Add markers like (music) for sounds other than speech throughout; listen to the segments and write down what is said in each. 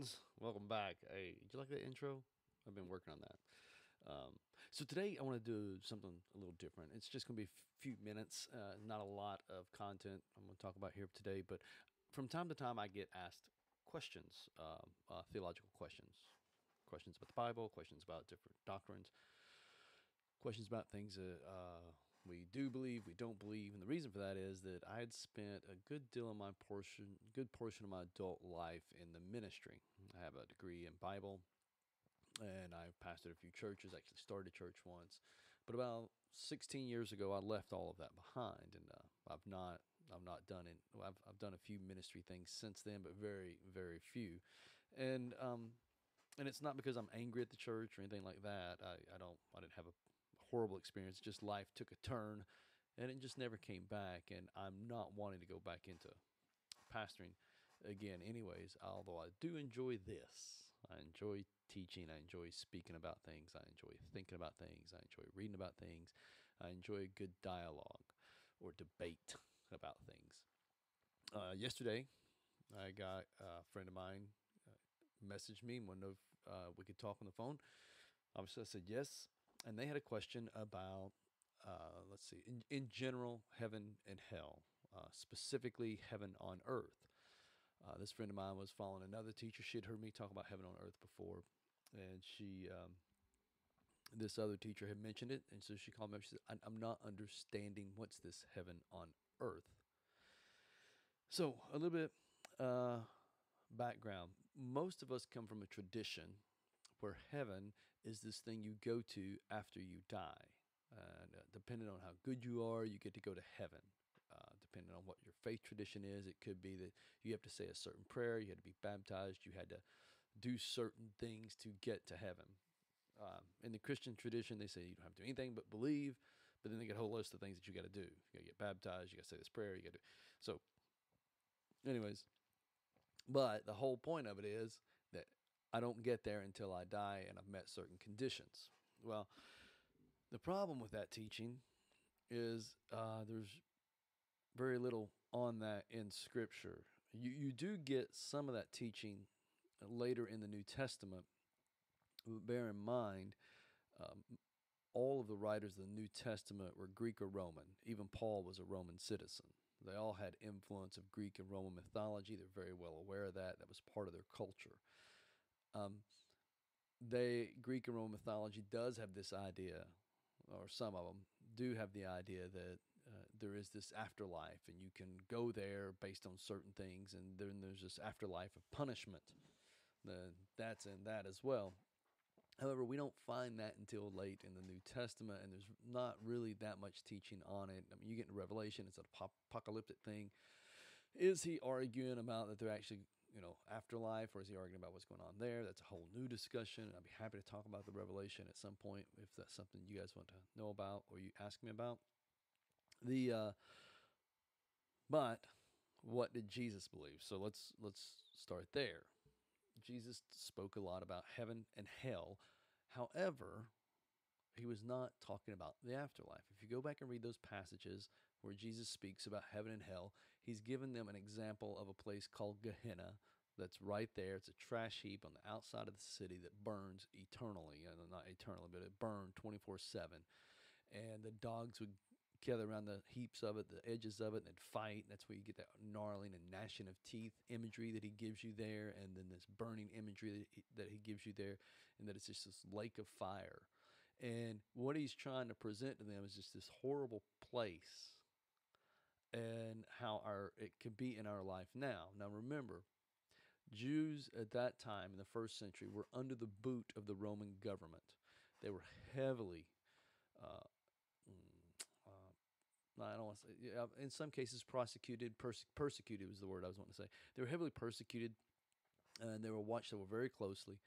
friends. Welcome back. Hey, did you like that intro? I've been working on that. Um, so today I want to do something a little different. It's just going to be a few minutes, uh, not a lot of content I'm going to talk about here today, but from time to time I get asked questions, uh, uh, theological questions, questions about the Bible, questions about different doctrines, questions about things that uh, we do believe, we don't believe, and the reason for that is that I had spent a good deal of my portion, good portion of my adult life in the ministry. I have a degree in Bible, and I've pastored a few churches. Actually, started a church once, but about 16 years ago, I left all of that behind, and uh, I've not, I've not done it. I've, I've done a few ministry things since then, but very, very few, and um, and it's not because I'm angry at the church or anything like that. I, I don't, I didn't have a horrible experience. Just life took a turn, and it just never came back. And I'm not wanting to go back into pastoring again, anyways. Although I do enjoy this, I enjoy teaching. I enjoy speaking about things. I enjoy thinking about things. I enjoy reading about things. I enjoy a good dialogue or debate about things. Uh, yesterday, I got a friend of mine uh, messaged me and wanted if uh, we could talk on the phone. Obviously, I said yes and they had a question about, uh, let's see, in, in general, heaven and hell, uh, specifically heaven on earth. Uh, this friend of mine was following another teacher. She had heard me talk about heaven on earth before, and she, um, this other teacher had mentioned it, and so she called me up. She said, "I'm not understanding what's this heaven on earth." So a little bit uh, background. Most of us come from a tradition where heaven is this thing you go to after you die. And uh, depending on how good you are, you get to go to heaven. Uh, depending on what your faith tradition is, it could be that you have to say a certain prayer, you had to be baptized, you had to do certain things to get to heaven. Um, in the Christian tradition, they say you don't have to do anything but believe, but then they get a whole list of things that you got to do. You got to get baptized, you got to say this prayer, you got to. So, anyways, but the whole point of it is I don't get there until I die and I've met certain conditions. Well, the problem with that teaching is uh, there's very little on that in Scripture. You, you do get some of that teaching later in the New Testament. Bear in mind, um, all of the writers of the New Testament were Greek or Roman. Even Paul was a Roman citizen. They all had influence of Greek and Roman mythology. They're very well aware of that. That was part of their culture. Um, they Greek and Roman mythology does have this idea, or some of them do have the idea that uh, there is this afterlife, and you can go there based on certain things, and then there's this afterlife of punishment. The, that's in that as well. However, we don't find that until late in the New Testament, and there's not really that much teaching on it. I mean, you get into Revelation, it's an apocalyptic thing. Is he arguing about that they're actually you know, afterlife, or is he arguing about what's going on there? That's a whole new discussion. I'd be happy to talk about the revelation at some point if that's something you guys want to know about or you ask me about. The uh, but what did Jesus believe? So let's let's start there. Jesus spoke a lot about heaven and hell. However, he was not talking about the afterlife. If you go back and read those passages where Jesus speaks about heaven and hell, he's given them an example of a place called Gehenna that's right there. It's a trash heap on the outside of the city that burns eternally. Uh, not eternally, but it burned 24 7. And the dogs would gather around the heaps of it, the edges of it, and they'd fight. And That's where you get that gnarling and gnashing of teeth imagery that he gives you there, and then this burning imagery that he gives you there, and that it's just this lake of fire. And what he's trying to present to them is just this horrible place and how our it could be in our life now. Now remember, Jews at that time in the first century were under the boot of the Roman government. They were heavily, uh, mm, uh, I don't want to say, in some cases prosecuted, perse- persecuted was the word I was wanting to say. They were heavily persecuted and they were watched over very closely.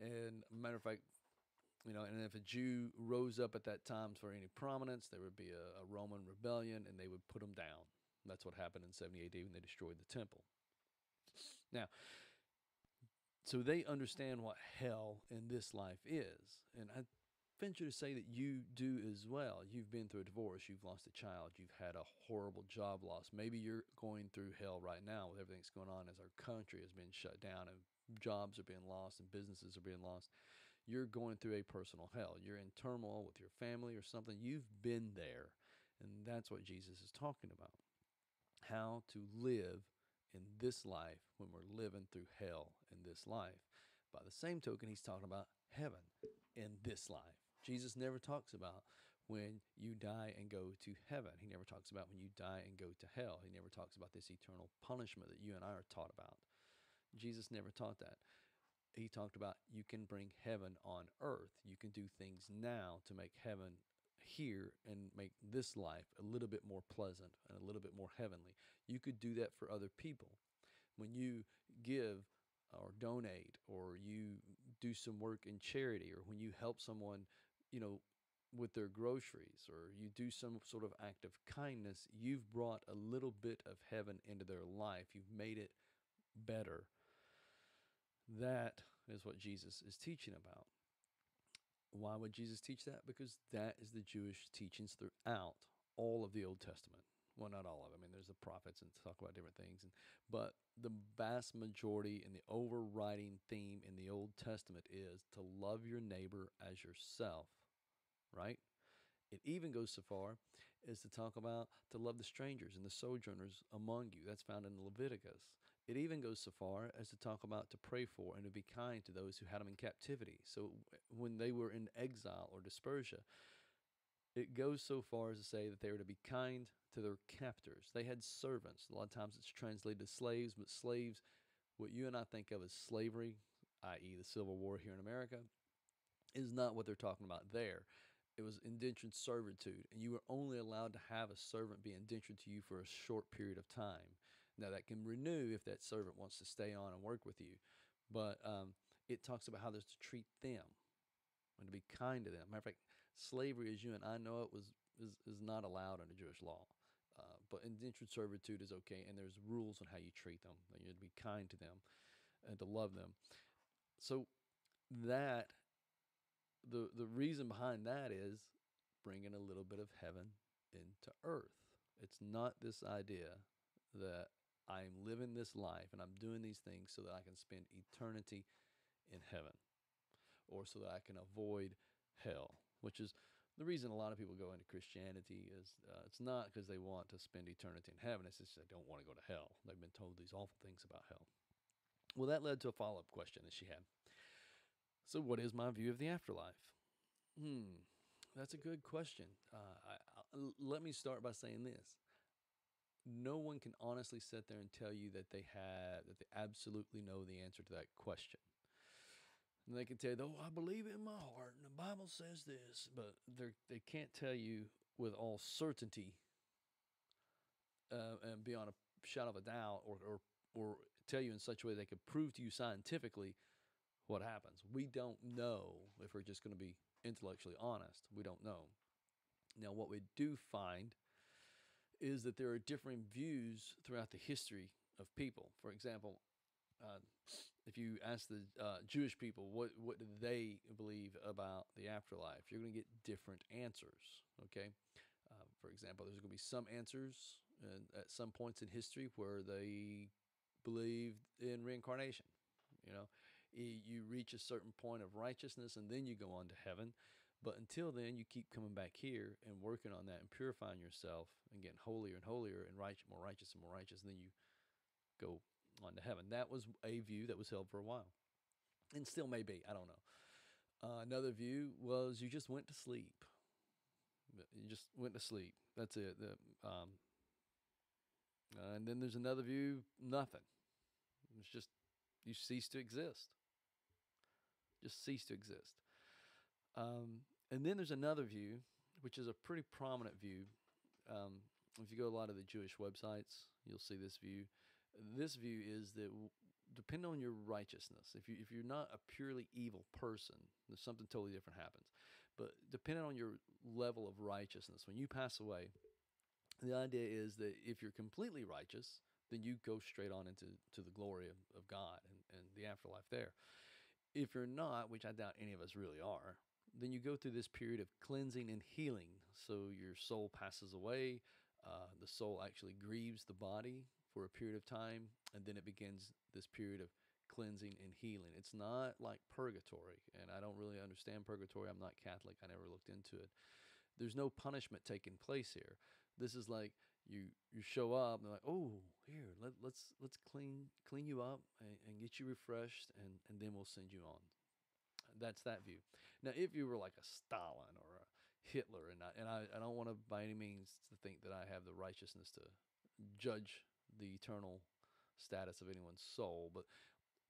And matter of fact, you know, and if a Jew rose up at that time for any prominence, there would be a, a Roman rebellion and they would put him down. That's what happened in 70 AD when they destroyed the temple. Now, so they understand what hell in this life is. And I venture to say that you do as well. You've been through a divorce, you've lost a child, you've had a horrible job loss. Maybe you're going through hell right now with everything that's going on as our country has been shut down and jobs are being lost and businesses are being lost. You're going through a personal hell. You're in turmoil with your family or something. You've been there. And that's what Jesus is talking about. How to live in this life when we're living through hell in this life. By the same token, he's talking about heaven in this life. Jesus never talks about when you die and go to heaven. He never talks about when you die and go to hell. He never talks about this eternal punishment that you and I are taught about. Jesus never taught that. He talked about you can bring heaven on earth. You can do things now to make heaven here and make this life a little bit more pleasant and a little bit more heavenly. You could do that for other people. When you give or donate or you do some work in charity or when you help someone, you know, with their groceries or you do some sort of act of kindness, you've brought a little bit of heaven into their life. You've made it better. That is what Jesus is teaching about. Why would Jesus teach that? Because that is the Jewish teachings throughout all of the Old Testament. Well, not all of them. I mean, there's the prophets and talk about different things, and, but the vast majority and the overriding theme in the Old Testament is to love your neighbor as yourself, right? It even goes so far as to talk about to love the strangers and the sojourners among you. That's found in Leviticus. It even goes so far as to talk about to pray for and to be kind to those who had them in captivity. So when they were in exile or dispersion, it goes so far as to say that they were to be kind to their captors. They had servants. A lot of times it's translated as slaves, but slaves, what you and I think of as slavery, i.e., the Civil War here in America, is not what they're talking about there. It was indentured servitude, and you were only allowed to have a servant be indentured to you for a short period of time. Now that can renew if that servant wants to stay on and work with you, but um, it talks about how there's to treat them and to be kind to them. Matter of fact, slavery, as you and I know it, was is, is not allowed under Jewish law. Uh, but indentured servitude is okay, and there's rules on how you treat them. You have to be kind to them and to love them. So that the the reason behind that is bringing a little bit of heaven into earth. It's not this idea that I'm living this life and I'm doing these things so that I can spend eternity in heaven or so that I can avoid hell, which is the reason a lot of people go into Christianity is uh, it's not because they want to spend eternity in heaven. It's just they don't want to go to hell. They've been told these awful things about hell. Well, that led to a follow up question that she had. So, what is my view of the afterlife? Hmm, that's a good question. Uh, I, I, let me start by saying this no one can honestly sit there and tell you that they have that they absolutely know the answer to that question. And they can tell you, "Oh, I believe it in my heart, and the Bible says this," but they they can't tell you with all certainty uh, and beyond a shadow of a doubt, or or or tell you in such a way they could prove to you scientifically what happens. We don't know if we're just going to be intellectually honest. We don't know. Now, what we do find is that there are different views throughout the history of people. For example, uh, if you ask the uh, Jewish people what what do they believe about the afterlife, you're going to get different answers. Okay, uh, for example, there's going to be some answers at some points in history where they believed in reincarnation. You know, you reach a certain point of righteousness and then you go on to heaven. But until then, you keep coming back here and working on that and purifying yourself and getting holier and holier and right, more righteous and more righteous. And then you go on to heaven. That was a view that was held for a while and still may be. I don't know. Uh, another view was you just went to sleep. You just went to sleep. That's it. The, um, uh, and then there's another view, nothing. It's just you cease to exist. Just cease to exist. Um, and then there's another view, which is a pretty prominent view. Um, if you go to a lot of the Jewish websites, you'll see this view. This view is that depending on your righteousness, if you if you're not a purely evil person, something totally different happens. But depending on your level of righteousness, when you pass away, the idea is that if you're completely righteous, then you go straight on into to the glory of, of God and, and the afterlife there. If you're not, which I doubt any of us really are, then you go through this period of cleansing and healing. So your soul passes away. Uh, the soul actually grieves the body for a period of time, and then it begins this period of cleansing and healing. It's not like purgatory, and I don't really understand purgatory. I'm not Catholic. I never looked into it. There's no punishment taking place here. This is like you you show up and they're like, oh, here let, let's let's clean clean you up and, and get you refreshed, and and then we'll send you on. That's that view. Now, if you were like a Stalin or a Hitler, and I, and I, I don't want to by any means to think that I have the righteousness to judge the eternal status of anyone's soul, but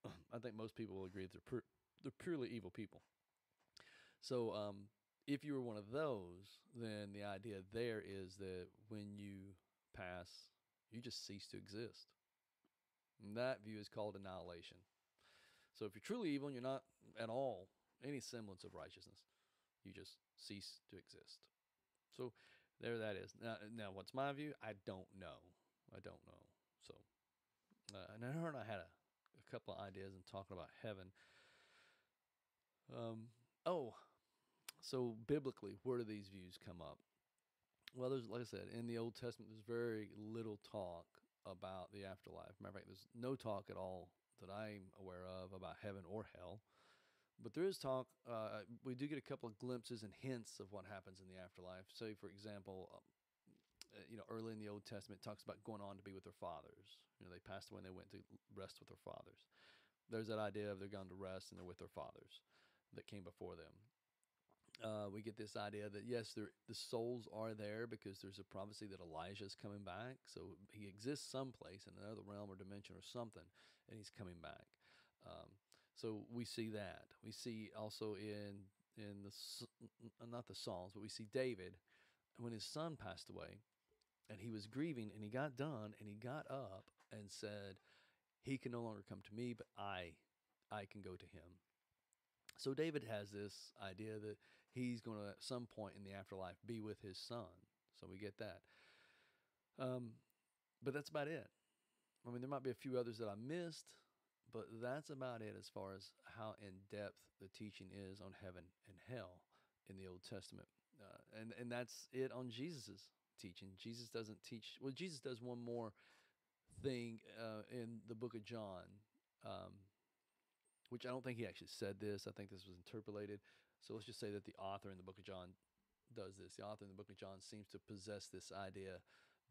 (clears throat) I think most people will agree that they're, pur- they're purely evil people. So, um, if you were one of those, then the idea there is that when you pass, you just cease to exist. And that view is called annihilation. So if you're truly evil and you're not at all any semblance of righteousness, you just cease to exist. So there that is. Now, now what's my view? I don't know. I don't know. So, uh, and I heard I had a, a couple of ideas in talking about heaven. Um, oh, so biblically, where do these views come up? Well, there's like I said in the Old Testament, there's very little talk about the afterlife. Matter of fact, there's no talk at all that I'm aware of about heaven or hell. But there is talk. Uh, we do get a couple of glimpses and hints of what happens in the afterlife. Say, for example, um, uh, you know, early in the Old Testament, talks about going on to be with their fathers. You know, they passed away and they went to rest with their fathers. There's that idea of they're going to rest and they're with their fathers that came before them. Uh, we get this idea that yes, the souls are there because there's a prophecy that Elijah is coming back. So he exists someplace in another realm or dimension or something, and he's coming back. Um, so we see that. We see also in in the not the Psalms, but we see David when his son passed away, and he was grieving, and he got done, and he got up and said, "He can no longer come to me, but I, I can go to him." So David has this idea that he's going to at some point in the afterlife be with his son. So we get that. Um, but that's about it. I mean, there might be a few others that I missed, but that's about it as far as how in depth the teaching is on heaven and hell in the Old Testament. Uh, and, and that's it on Jesus's teaching. Jesus doesn't teach, well, Jesus does one more thing uh, in the book of John, um, which I don't think he actually said this. I think this was interpolated. So let's just say that the author in the book of John does this. The author in the book of John seems to possess this idea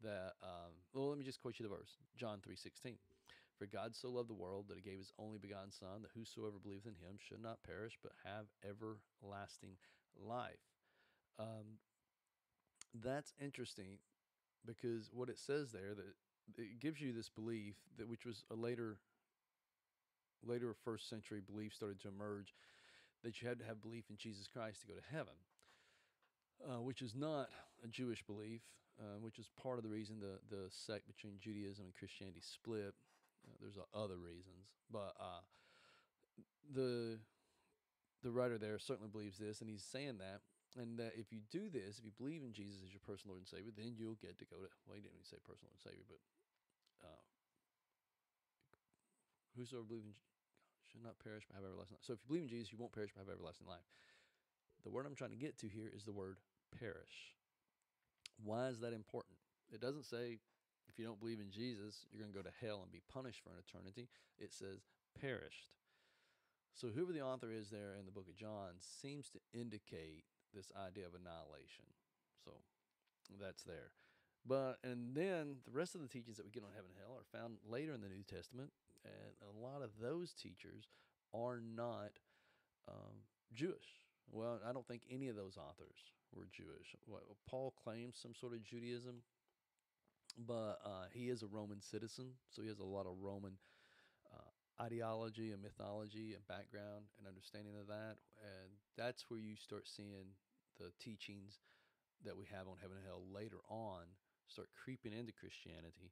that, um, well, let me just quote you the verse John 3.16. For God so loved the world that he gave his only begotten Son, that whosoever believes in him should not perish, but have everlasting life. Um, that's interesting because what it says there that it gives you this belief that which was a later later first century belief started to emerge that you had to have belief in Jesus Christ to go to heaven, uh, which is not a Jewish belief, uh, which is part of the reason the the sect between Judaism and Christianity split. Uh, there's other reasons, but uh, the the writer there certainly believes this, and he's saying that, and that if you do this, if you believe in Jesus as your personal Lord and Savior, then you'll get to go to. Well, he didn't even say personal Lord and Savior, but uh, whosoever believes in should not perish but have everlasting life. So if you believe in Jesus, you won't perish but have everlasting life. The word I'm trying to get to here is the word perish. Why is that important? It doesn't say if you don't believe in Jesus, you're going to go to hell and be punished for an eternity. It says perished. So, whoever the author is there in the book of John seems to indicate this idea of annihilation. So, that's there. But, and then the rest of the teachings that we get on heaven and hell are found later in the New Testament. And a lot of those teachers are not um, Jewish. Well, I don't think any of those authors were Jewish. Well, Paul claims some sort of Judaism, but uh, he is a Roman citizen, so he has a lot of Roman uh, ideology and mythology and background and understanding of that. And that's where you start seeing the teachings that we have on heaven and hell later on start creeping into Christianity.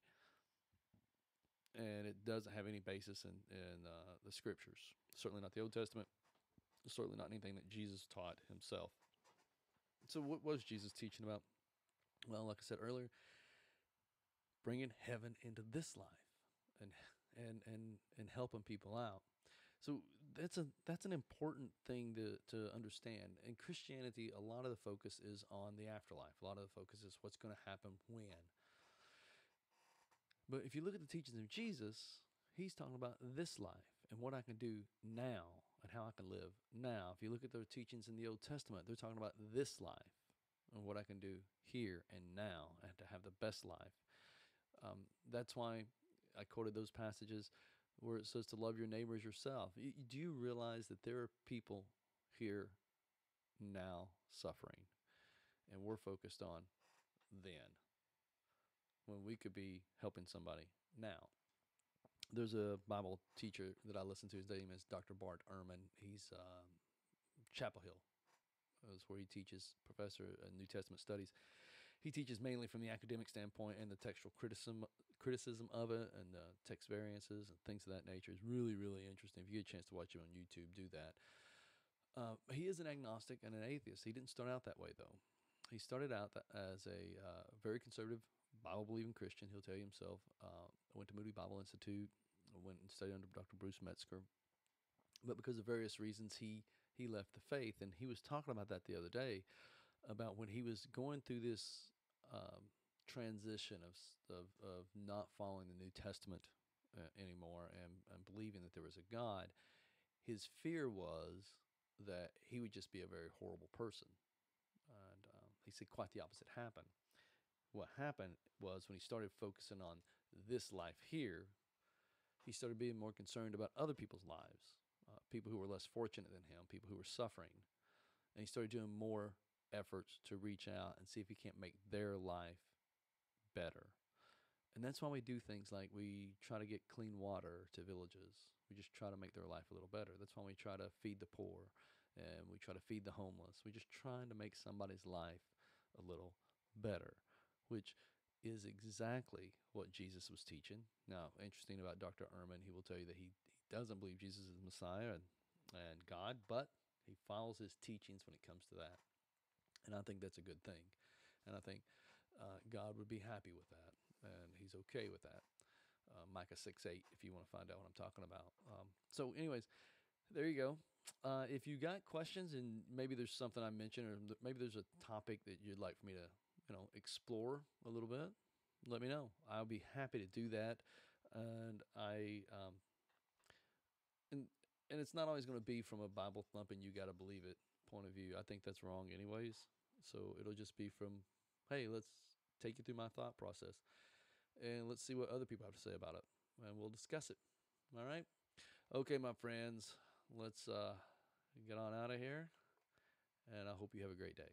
And it doesn't have any basis in, in uh, the scriptures. Certainly not the Old Testament. Certainly not anything that Jesus taught himself. So, what was Jesus teaching about? Well, like I said earlier, bringing heaven into this life and and and and helping people out. So that's a that's an important thing to to understand. In Christianity, a lot of the focus is on the afterlife. A lot of the focus is what's going to happen when. But if you look at the teachings of Jesus, he's talking about this life and what I can do now and how I can live now. If you look at their teachings in the Old Testament, they're talking about this life and what I can do here and now and to have the best life. Um, that's why I quoted those passages where it says to love your neighbors yourself. Do you realize that there are people here now suffering and we're focused on then when we could be helping somebody now? There's a Bible teacher that I listen to. His name is Dr. Bart Ehrman. He's um, Chapel Hill. That's where he teaches, professor of New Testament studies. He teaches mainly from the academic standpoint and the textual criticism criticism of it and the text variances and things of that nature is really really interesting. If you get a chance to watch him on YouTube, do that. Uh, he is an agnostic and an atheist. He didn't start out that way though. He started out as a uh, very conservative Bible believing Christian. He'll tell you himself. Uh, went to Moody Bible Institute. Went and studied under Dr. Bruce Metzger. But because of various reasons, he he left the faith, and he was talking about that the other day about when he was going through this um, transition of, of of not following the New Testament uh, anymore and, and believing that there was a God. His fear was that he would just be a very horrible person, and um, he said quite the opposite happened. What happened was when he started focusing on this life here, he started being more concerned about other people's lives, uh, people who were less fortunate than him, people who were suffering, and he started doing more efforts to reach out and see if he can't make their life better. And that's why we do things like we try to get clean water to villages. We just try to make their life a little better. That's why we try to feed the poor and we try to feed the homeless. We're just trying to make somebody's life a little better, which is exactly what Jesus was teaching. Now, interesting about Dr. Ehrman, he will tell you that he, he doesn't believe Jesus is the Messiah and, and God, but he follows his teachings when it comes to that. And I think that's a good thing. And I think uh, God would be happy with that, and He's okay with that. Uh, Micah 6 8, if you want to find out what I'm talking about. Um, so, anyways, there you go. Uh, if you got questions and maybe there's something I mentioned, or maybe there's a topic that you'd like for me to, you know, explore a little bit, let me know. I'll be happy to do that. And I, um, and and it's not always going to be from a Bible thumping, you got to believe it point of view. I think that's wrong, anyways. So it'll just be from, hey, let's take you through my thought process and let's see what other people have to say about it and we'll discuss it. All right? Okay, my friends, let's uh, get on out of here and I hope you have a great day.